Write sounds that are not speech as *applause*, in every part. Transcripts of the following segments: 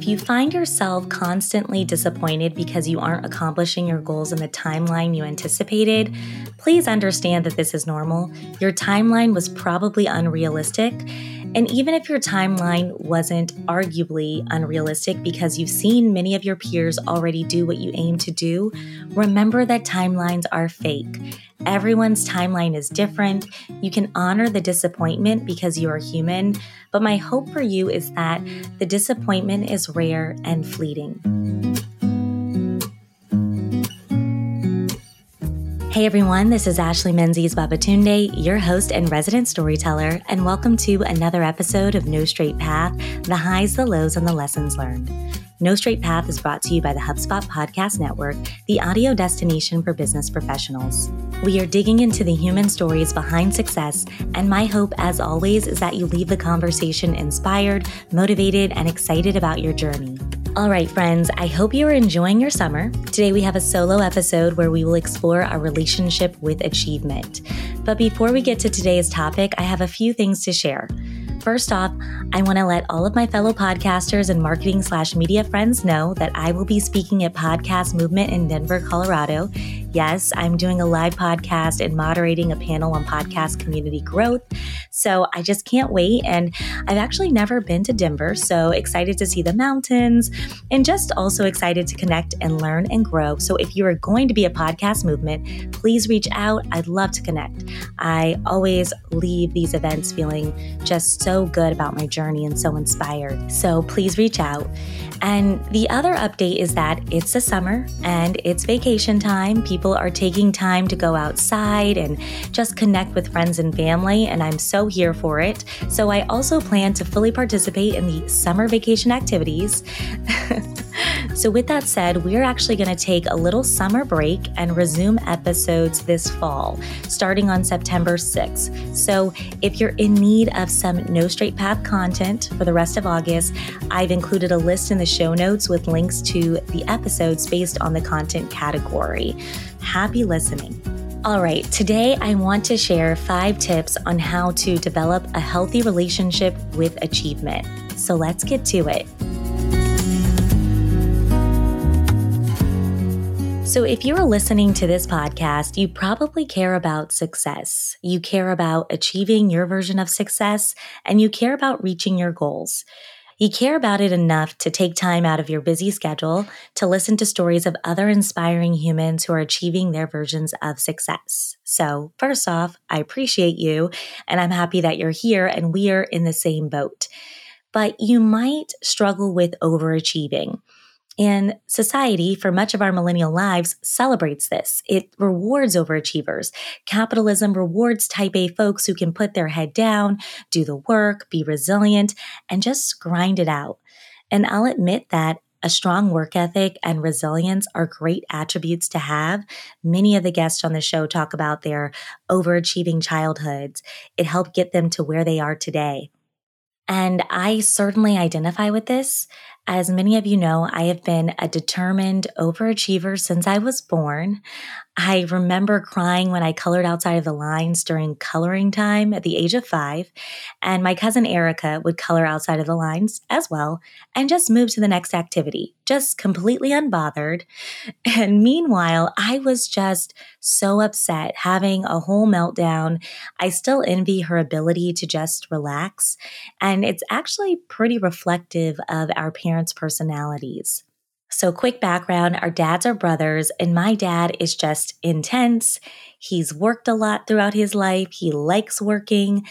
if you find yourself constantly disappointed because you aren't accomplishing your goals in the timeline you anticipated, please understand that this is normal. Your timeline was probably unrealistic. And even if your timeline wasn't arguably unrealistic because you've seen many of your peers already do what you aim to do, remember that timelines are fake. Everyone's timeline is different. You can honor the disappointment because you are human, but my hope for you is that the disappointment is rare and fleeting. Hey everyone, this is Ashley Menzies Babatunde, your host and resident storyteller, and welcome to another episode of No Straight Path the highs, the lows, and the lessons learned. No Straight Path is brought to you by the HubSpot Podcast Network, the audio destination for business professionals. We are digging into the human stories behind success, and my hope, as always, is that you leave the conversation inspired, motivated, and excited about your journey. All right, friends, I hope you are enjoying your summer. Today we have a solo episode where we will explore our relationship with achievement. But before we get to today's topic, I have a few things to share. First off, I want to let all of my fellow podcasters and marketing slash media friends know that I will be speaking at Podcast Movement in Denver, Colorado. Yes, I'm doing a live podcast and moderating a panel on podcast community growth. So I just can't wait. And I've actually never been to Denver, so excited to see the mountains and just also excited to connect and learn and grow. So if you are going to be a podcast movement, please reach out. I'd love to connect. I always leave these events feeling just so good about my journey and so inspired. So please reach out. And the other update is that it's the summer and it's vacation time. People are taking time to go outside and just connect with friends and family, and I'm so here for it. So I also plan to fully participate in the summer vacation activities. *laughs* so, with that said, we're actually going to take a little summer break and resume episodes this fall, starting on September 6th. So, if you're in need of some No Straight Path content for the rest of August, I've included a list in the show notes with links to the episodes based on the content category. Happy listening. All right, today I want to share five tips on how to develop a healthy relationship with achievement. So let's get to it. So, if you're listening to this podcast, you probably care about success. You care about achieving your version of success, and you care about reaching your goals. You care about it enough to take time out of your busy schedule to listen to stories of other inspiring humans who are achieving their versions of success. So, first off, I appreciate you, and I'm happy that you're here and we are in the same boat. But you might struggle with overachieving. And society, for much of our millennial lives, celebrates this. It rewards overachievers. Capitalism rewards type A folks who can put their head down, do the work, be resilient, and just grind it out. And I'll admit that a strong work ethic and resilience are great attributes to have. Many of the guests on the show talk about their overachieving childhoods. It helped get them to where they are today. And I certainly identify with this. As many of you know, I have been a determined overachiever since I was born. I remember crying when I colored outside of the lines during coloring time at the age of five. And my cousin Erica would color outside of the lines as well and just move to the next activity, just completely unbothered. And meanwhile, I was just so upset, having a whole meltdown. I still envy her ability to just relax. And it's actually pretty reflective of our parents' personalities. So, quick background our dads are brothers, and my dad is just intense. He's worked a lot throughout his life, he likes working.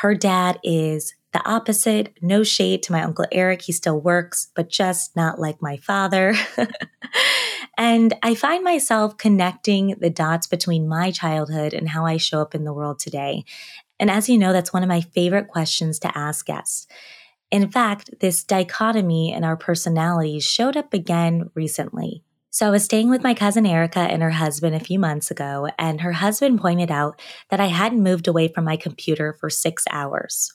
Her dad is the opposite. No shade to my Uncle Eric. He still works, but just not like my father. *laughs* and I find myself connecting the dots between my childhood and how I show up in the world today. And as you know, that's one of my favorite questions to ask guests. In fact, this dichotomy in our personalities showed up again recently. So I was staying with my cousin Erica and her husband a few months ago, and her husband pointed out that I hadn't moved away from my computer for six hours.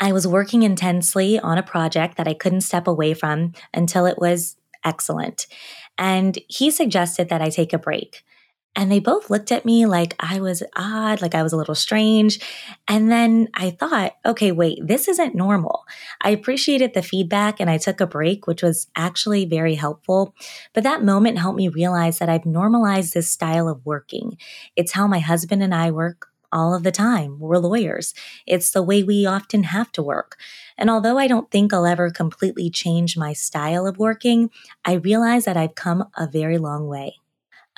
I was working intensely on a project that I couldn't step away from until it was excellent. And he suggested that I take a break. And they both looked at me like I was odd, like I was a little strange. And then I thought, okay, wait, this isn't normal. I appreciated the feedback and I took a break, which was actually very helpful. But that moment helped me realize that I've normalized this style of working. It's how my husband and I work all of the time. We're lawyers. It's the way we often have to work. And although I don't think I'll ever completely change my style of working, I realize that I've come a very long way.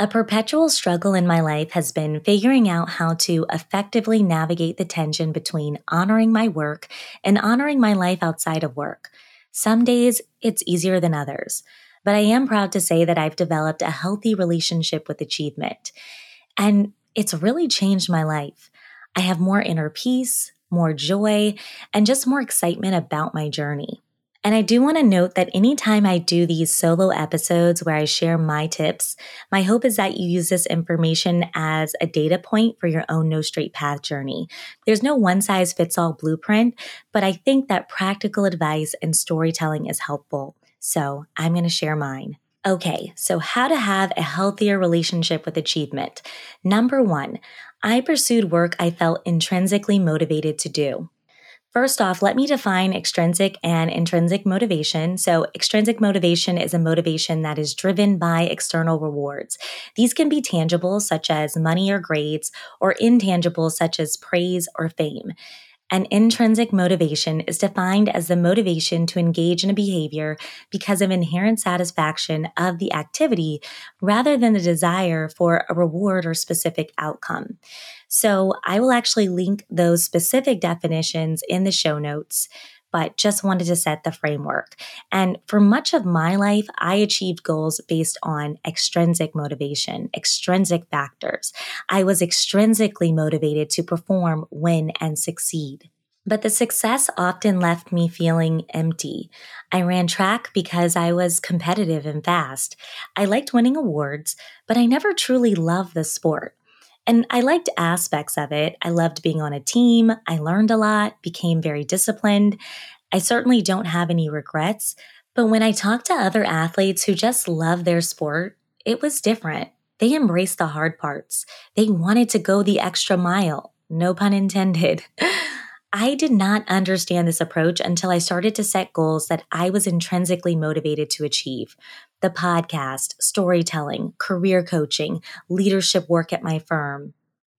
A perpetual struggle in my life has been figuring out how to effectively navigate the tension between honoring my work and honoring my life outside of work. Some days it's easier than others, but I am proud to say that I've developed a healthy relationship with achievement. And it's really changed my life. I have more inner peace, more joy, and just more excitement about my journey. And I do want to note that anytime I do these solo episodes where I share my tips, my hope is that you use this information as a data point for your own No Straight Path journey. There's no one size fits all blueprint, but I think that practical advice and storytelling is helpful. So I'm going to share mine. Okay, so how to have a healthier relationship with achievement. Number one, I pursued work I felt intrinsically motivated to do. First off, let me define extrinsic and intrinsic motivation. So, extrinsic motivation is a motivation that is driven by external rewards. These can be tangible, such as money or grades, or intangible, such as praise or fame. An intrinsic motivation is defined as the motivation to engage in a behavior because of inherent satisfaction of the activity rather than the desire for a reward or specific outcome. So I will actually link those specific definitions in the show notes but just wanted to set the framework. And for much of my life, I achieved goals based on extrinsic motivation, extrinsic factors. I was extrinsically motivated to perform, win, and succeed. But the success often left me feeling empty. I ran track because I was competitive and fast. I liked winning awards, but I never truly loved the sport. And I liked aspects of it. I loved being on a team. I learned a lot, became very disciplined. I certainly don't have any regrets. But when I talked to other athletes who just love their sport, it was different. They embraced the hard parts. They wanted to go the extra mile. No pun intended. *laughs* I did not understand this approach until I started to set goals that I was intrinsically motivated to achieve the podcast, storytelling, career coaching, leadership work at my firm.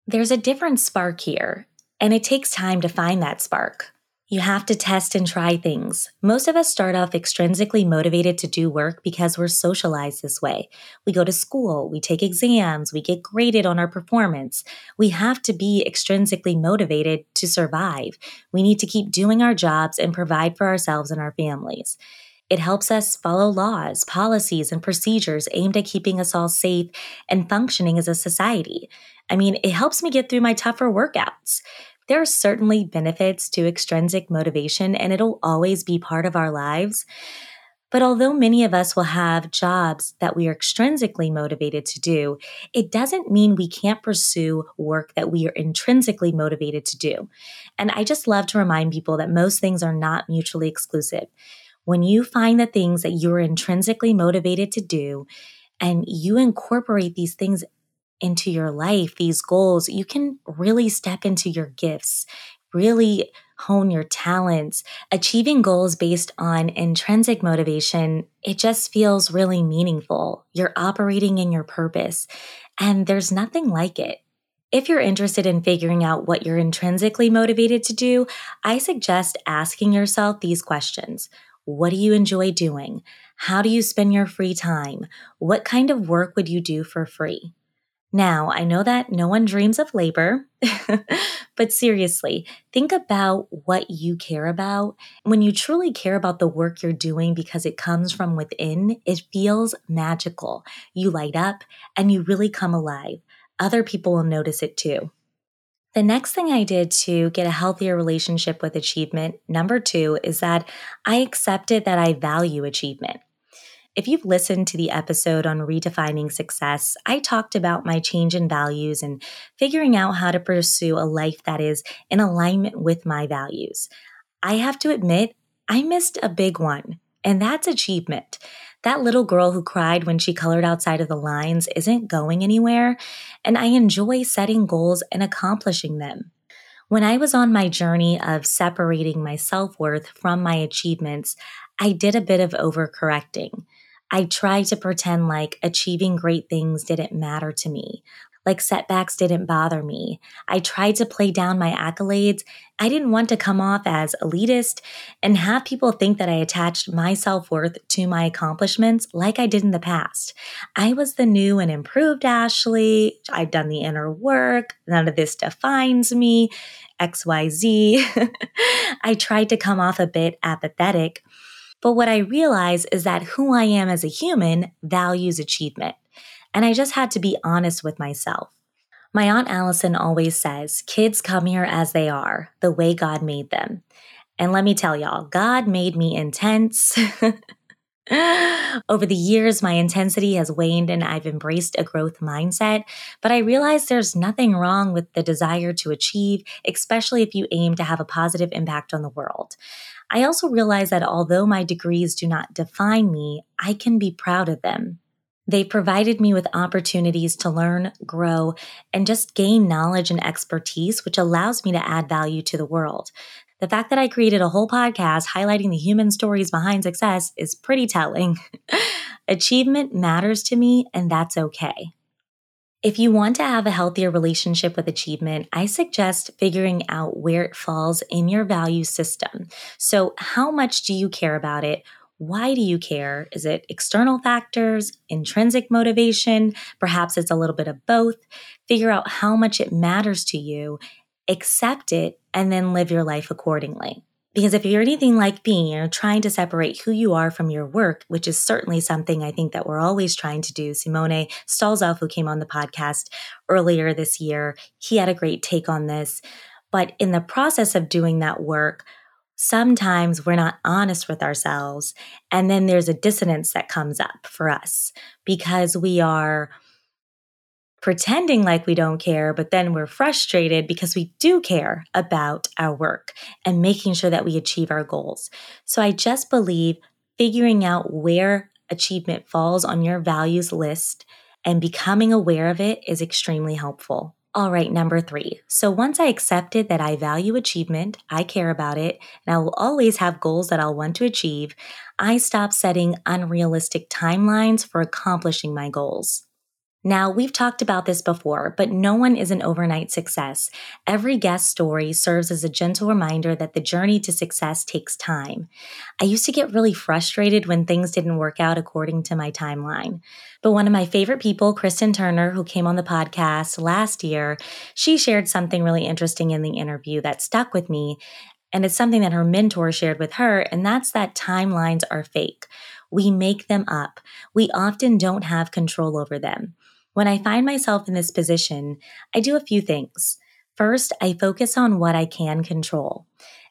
There's a different spark here, and it takes time to find that spark. You have to test and try things. Most of us start off extrinsically motivated to do work because we're socialized this way. We go to school, we take exams, we get graded on our performance. We have to be extrinsically motivated to survive. We need to keep doing our jobs and provide for ourselves and our families. It helps us follow laws, policies, and procedures aimed at keeping us all safe and functioning as a society. I mean, it helps me get through my tougher workouts. There are certainly benefits to extrinsic motivation, and it'll always be part of our lives. But although many of us will have jobs that we are extrinsically motivated to do, it doesn't mean we can't pursue work that we are intrinsically motivated to do. And I just love to remind people that most things are not mutually exclusive. When you find the things that you're intrinsically motivated to do and you incorporate these things into your life, these goals, you can really step into your gifts, really hone your talents. Achieving goals based on intrinsic motivation, it just feels really meaningful. You're operating in your purpose, and there's nothing like it. If you're interested in figuring out what you're intrinsically motivated to do, I suggest asking yourself these questions what do you enjoy doing? How do you spend your free time? What kind of work would you do for free? Now, I know that no one dreams of labor, *laughs* but seriously, think about what you care about. When you truly care about the work you're doing because it comes from within, it feels magical. You light up and you really come alive. Other people will notice it too. The next thing I did to get a healthier relationship with achievement, number two, is that I accepted that I value achievement. If you've listened to the episode on redefining success, I talked about my change in values and figuring out how to pursue a life that is in alignment with my values. I have to admit, I missed a big one, and that's achievement. That little girl who cried when she colored outside of the lines isn't going anywhere, and I enjoy setting goals and accomplishing them. When I was on my journey of separating my self worth from my achievements, I did a bit of overcorrecting. I tried to pretend like achieving great things didn't matter to me, like setbacks didn't bother me. I tried to play down my accolades. I didn't want to come off as elitist and have people think that I attached my self worth to my accomplishments like I did in the past. I was the new and improved Ashley. I'd done the inner work. None of this defines me. XYZ. *laughs* I tried to come off a bit apathetic. But what I realize is that who I am as a human values achievement. And I just had to be honest with myself. My Aunt Allison always says, kids come here as they are, the way God made them. And let me tell y'all, God made me intense. *laughs* Over the years, my intensity has waned and I've embraced a growth mindset, but I realize there's nothing wrong with the desire to achieve, especially if you aim to have a positive impact on the world. I also realize that although my degrees do not define me, I can be proud of them. They provided me with opportunities to learn, grow, and just gain knowledge and expertise, which allows me to add value to the world. The fact that I created a whole podcast highlighting the human stories behind success is pretty telling. *laughs* Achievement matters to me, and that's okay. If you want to have a healthier relationship with achievement, I suggest figuring out where it falls in your value system. So, how much do you care about it? Why do you care? Is it external factors, intrinsic motivation? Perhaps it's a little bit of both. Figure out how much it matters to you, accept it, and then live your life accordingly. Because if you're anything like me, you're trying to separate who you are from your work, which is certainly something I think that we're always trying to do. Simone Stolzoff, who came on the podcast earlier this year, he had a great take on this. But in the process of doing that work, sometimes we're not honest with ourselves. And then there's a dissonance that comes up for us because we are pretending like we don't care, but then we're frustrated because we do care about our work and making sure that we achieve our goals. So I just believe figuring out where achievement falls on your values list and becoming aware of it is extremely helpful. All right, number three. So once I accepted that I value achievement, I care about it, and I will always have goals that I'll want to achieve, I stopped setting unrealistic timelines for accomplishing my goals. Now, we've talked about this before, but no one is an overnight success. Every guest story serves as a gentle reminder that the journey to success takes time. I used to get really frustrated when things didn't work out according to my timeline. But one of my favorite people, Kristen Turner, who came on the podcast last year, she shared something really interesting in the interview that stuck with me. And it's something that her mentor shared with her, and that's that timelines are fake. We make them up. We often don't have control over them. When I find myself in this position, I do a few things. First, I focus on what I can control.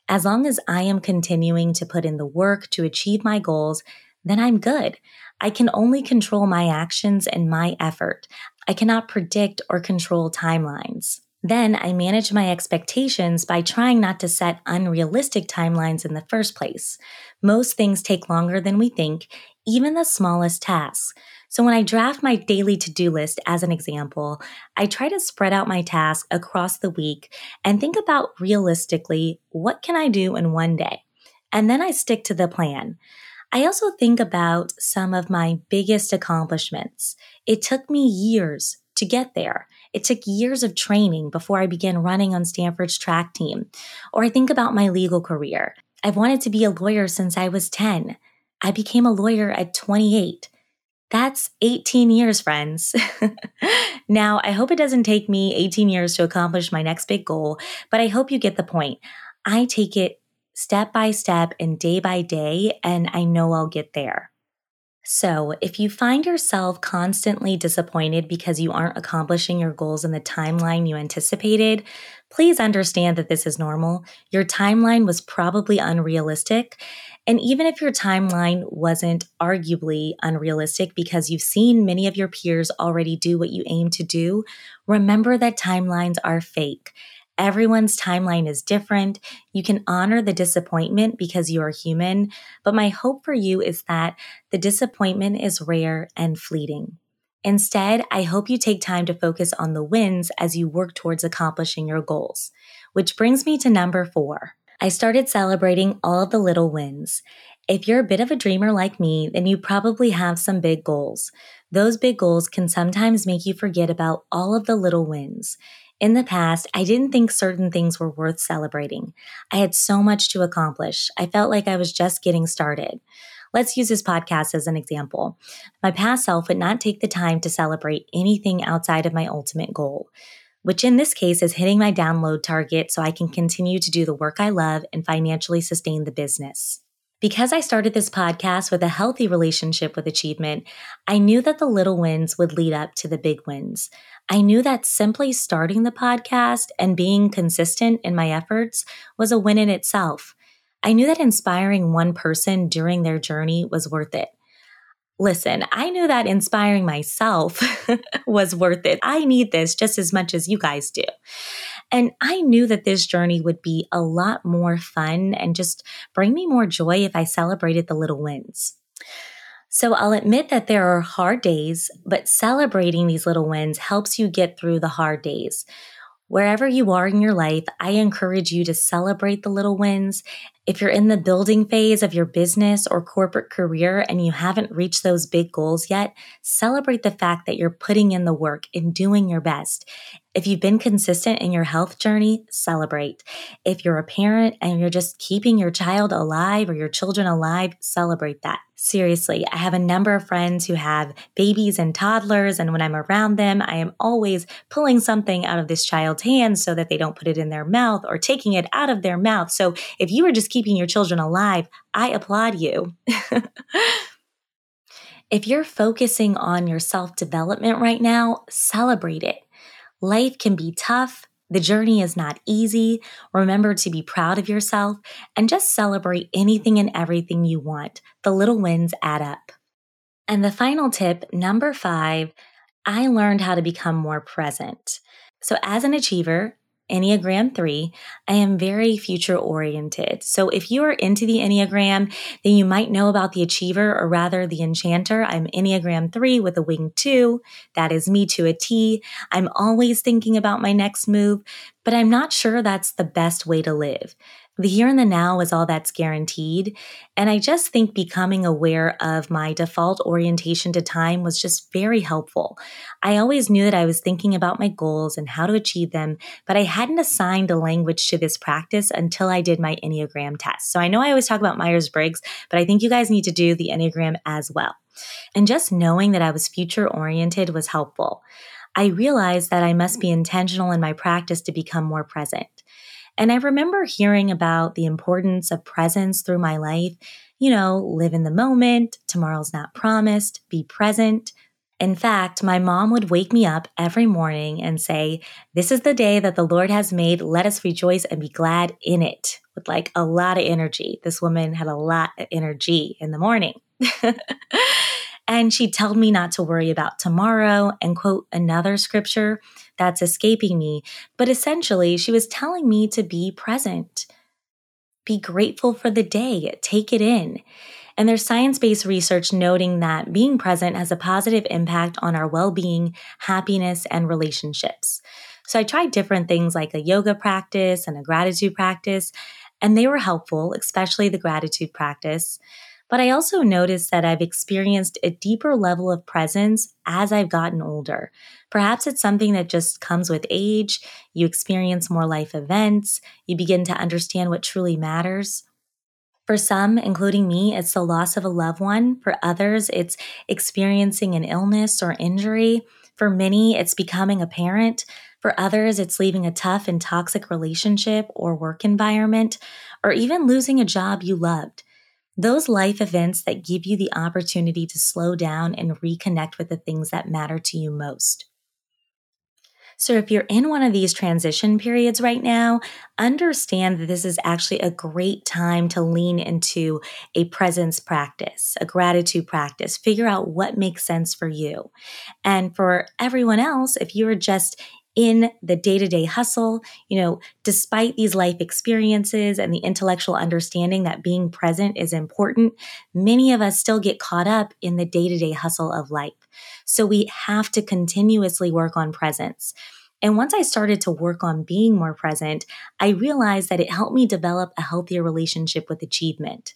As long as I am continuing to put in the work to achieve my goals, then I'm good. I can only control my actions and my effort. I cannot predict or control timelines. Then I manage my expectations by trying not to set unrealistic timelines in the first place. Most things take longer than we think, even the smallest tasks. So when I draft my daily to do list, as an example, I try to spread out my tasks across the week and think about realistically what can I do in one day? And then I stick to the plan. I also think about some of my biggest accomplishments. It took me years to get there. It took years of training before I began running on Stanford's track team. Or I think about my legal career. I've wanted to be a lawyer since I was 10. I became a lawyer at 28. That's 18 years, friends. *laughs* now, I hope it doesn't take me 18 years to accomplish my next big goal, but I hope you get the point. I take it step by step and day by day, and I know I'll get there. So, if you find yourself constantly disappointed because you aren't accomplishing your goals in the timeline you anticipated, please understand that this is normal. Your timeline was probably unrealistic, and even if your timeline wasn't arguably unrealistic because you've seen many of your peers already do what you aim to do, remember that timelines are fake. Everyone's timeline is different. You can honor the disappointment because you are human, but my hope for you is that the disappointment is rare and fleeting. Instead, I hope you take time to focus on the wins as you work towards accomplishing your goals. Which brings me to number four. I started celebrating all the little wins. If you're a bit of a dreamer like me, then you probably have some big goals. Those big goals can sometimes make you forget about all of the little wins. In the past, I didn't think certain things were worth celebrating. I had so much to accomplish. I felt like I was just getting started. Let's use this podcast as an example. My past self would not take the time to celebrate anything outside of my ultimate goal, which in this case is hitting my download target so I can continue to do the work I love and financially sustain the business. Because I started this podcast with a healthy relationship with achievement, I knew that the little wins would lead up to the big wins. I knew that simply starting the podcast and being consistent in my efforts was a win in itself. I knew that inspiring one person during their journey was worth it. Listen, I knew that inspiring myself *laughs* was worth it. I need this just as much as you guys do. And I knew that this journey would be a lot more fun and just bring me more joy if I celebrated the little wins. So I'll admit that there are hard days, but celebrating these little wins helps you get through the hard days. Wherever you are in your life, I encourage you to celebrate the little wins. If you're in the building phase of your business or corporate career and you haven't reached those big goals yet, celebrate the fact that you're putting in the work and doing your best. If you've been consistent in your health journey, celebrate. If you're a parent and you're just keeping your child alive or your children alive, celebrate that. Seriously, I have a number of friends who have babies and toddlers, and when I'm around them, I am always pulling something out of this child's hand so that they don't put it in their mouth or taking it out of their mouth. So if you are just keeping your children alive, I applaud you. *laughs* if you're focusing on your self development right now, celebrate it. Life can be tough. The journey is not easy. Remember to be proud of yourself and just celebrate anything and everything you want. The little wins add up. And the final tip, number five, I learned how to become more present. So, as an achiever, Enneagram 3, I am very future oriented. So if you are into the Enneagram, then you might know about the Achiever or rather the Enchanter. I'm Enneagram 3 with a wing 2. That is me to a T. I'm always thinking about my next move, but I'm not sure that's the best way to live. The here and the now is all that's guaranteed. And I just think becoming aware of my default orientation to time was just very helpful. I always knew that I was thinking about my goals and how to achieve them, but I hadn't assigned a language to this practice until I did my Enneagram test. So I know I always talk about Myers Briggs, but I think you guys need to do the Enneagram as well. And just knowing that I was future oriented was helpful. I realized that I must be intentional in my practice to become more present. And I remember hearing about the importance of presence through my life. You know, live in the moment, tomorrow's not promised, be present. In fact, my mom would wake me up every morning and say, This is the day that the Lord has made. Let us rejoice and be glad in it, with like a lot of energy. This woman had a lot of energy in the morning. *laughs* and she told me not to worry about tomorrow and quote another scripture that's escaping me. But essentially, she was telling me to be present, be grateful for the day, take it in. And there's science based research noting that being present has a positive impact on our well being, happiness, and relationships. So I tried different things like a yoga practice and a gratitude practice, and they were helpful, especially the gratitude practice. But I also noticed that I've experienced a deeper level of presence as I've gotten older. Perhaps it's something that just comes with age. You experience more life events. You begin to understand what truly matters. For some, including me, it's the loss of a loved one. For others, it's experiencing an illness or injury. For many, it's becoming a parent. For others, it's leaving a tough and toxic relationship or work environment, or even losing a job you loved those life events that give you the opportunity to slow down and reconnect with the things that matter to you most. So, if you're in one of these transition periods right now, understand that this is actually a great time to lean into a presence practice, a gratitude practice. Figure out what makes sense for you. And for everyone else, if you're just in the day to day hustle, you know, despite these life experiences and the intellectual understanding that being present is important, many of us still get caught up in the day to day hustle of life. So we have to continuously work on presence. And once I started to work on being more present, I realized that it helped me develop a healthier relationship with achievement.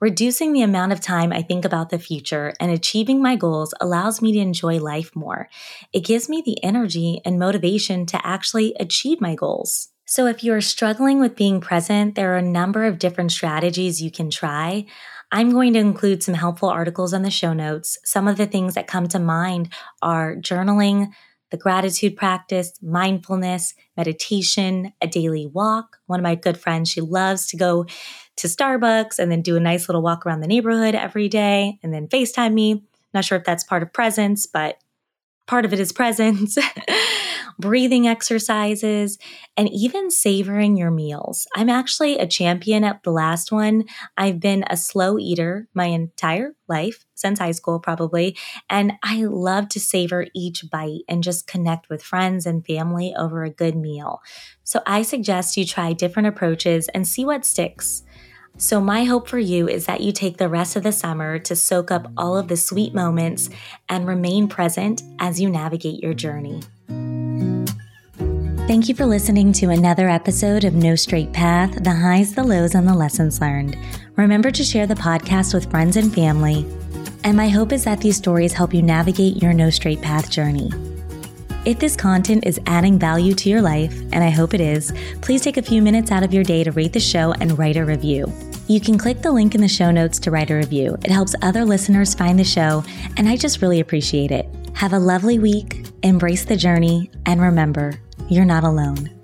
Reducing the amount of time I think about the future and achieving my goals allows me to enjoy life more. It gives me the energy and motivation to actually achieve my goals. So, if you are struggling with being present, there are a number of different strategies you can try. I'm going to include some helpful articles on the show notes. Some of the things that come to mind are journaling, the gratitude practice, mindfulness, meditation, a daily walk. One of my good friends, she loves to go to Starbucks and then do a nice little walk around the neighborhood every day and then FaceTime me. Not sure if that's part of presence, but part of it is presence. *laughs* breathing exercises, and even savoring your meals. I'm actually a champion at the last one. I've been a slow eater my entire life, since high school probably, and I love to savor each bite and just connect with friends and family over a good meal. So I suggest you try different approaches and see what sticks. So, my hope for you is that you take the rest of the summer to soak up all of the sweet moments and remain present as you navigate your journey. Thank you for listening to another episode of No Straight Path the highs, the lows, and the lessons learned. Remember to share the podcast with friends and family. And my hope is that these stories help you navigate your No Straight Path journey. If this content is adding value to your life, and I hope it is, please take a few minutes out of your day to rate the show and write a review. You can click the link in the show notes to write a review. It helps other listeners find the show, and I just really appreciate it. Have a lovely week, embrace the journey, and remember, you're not alone.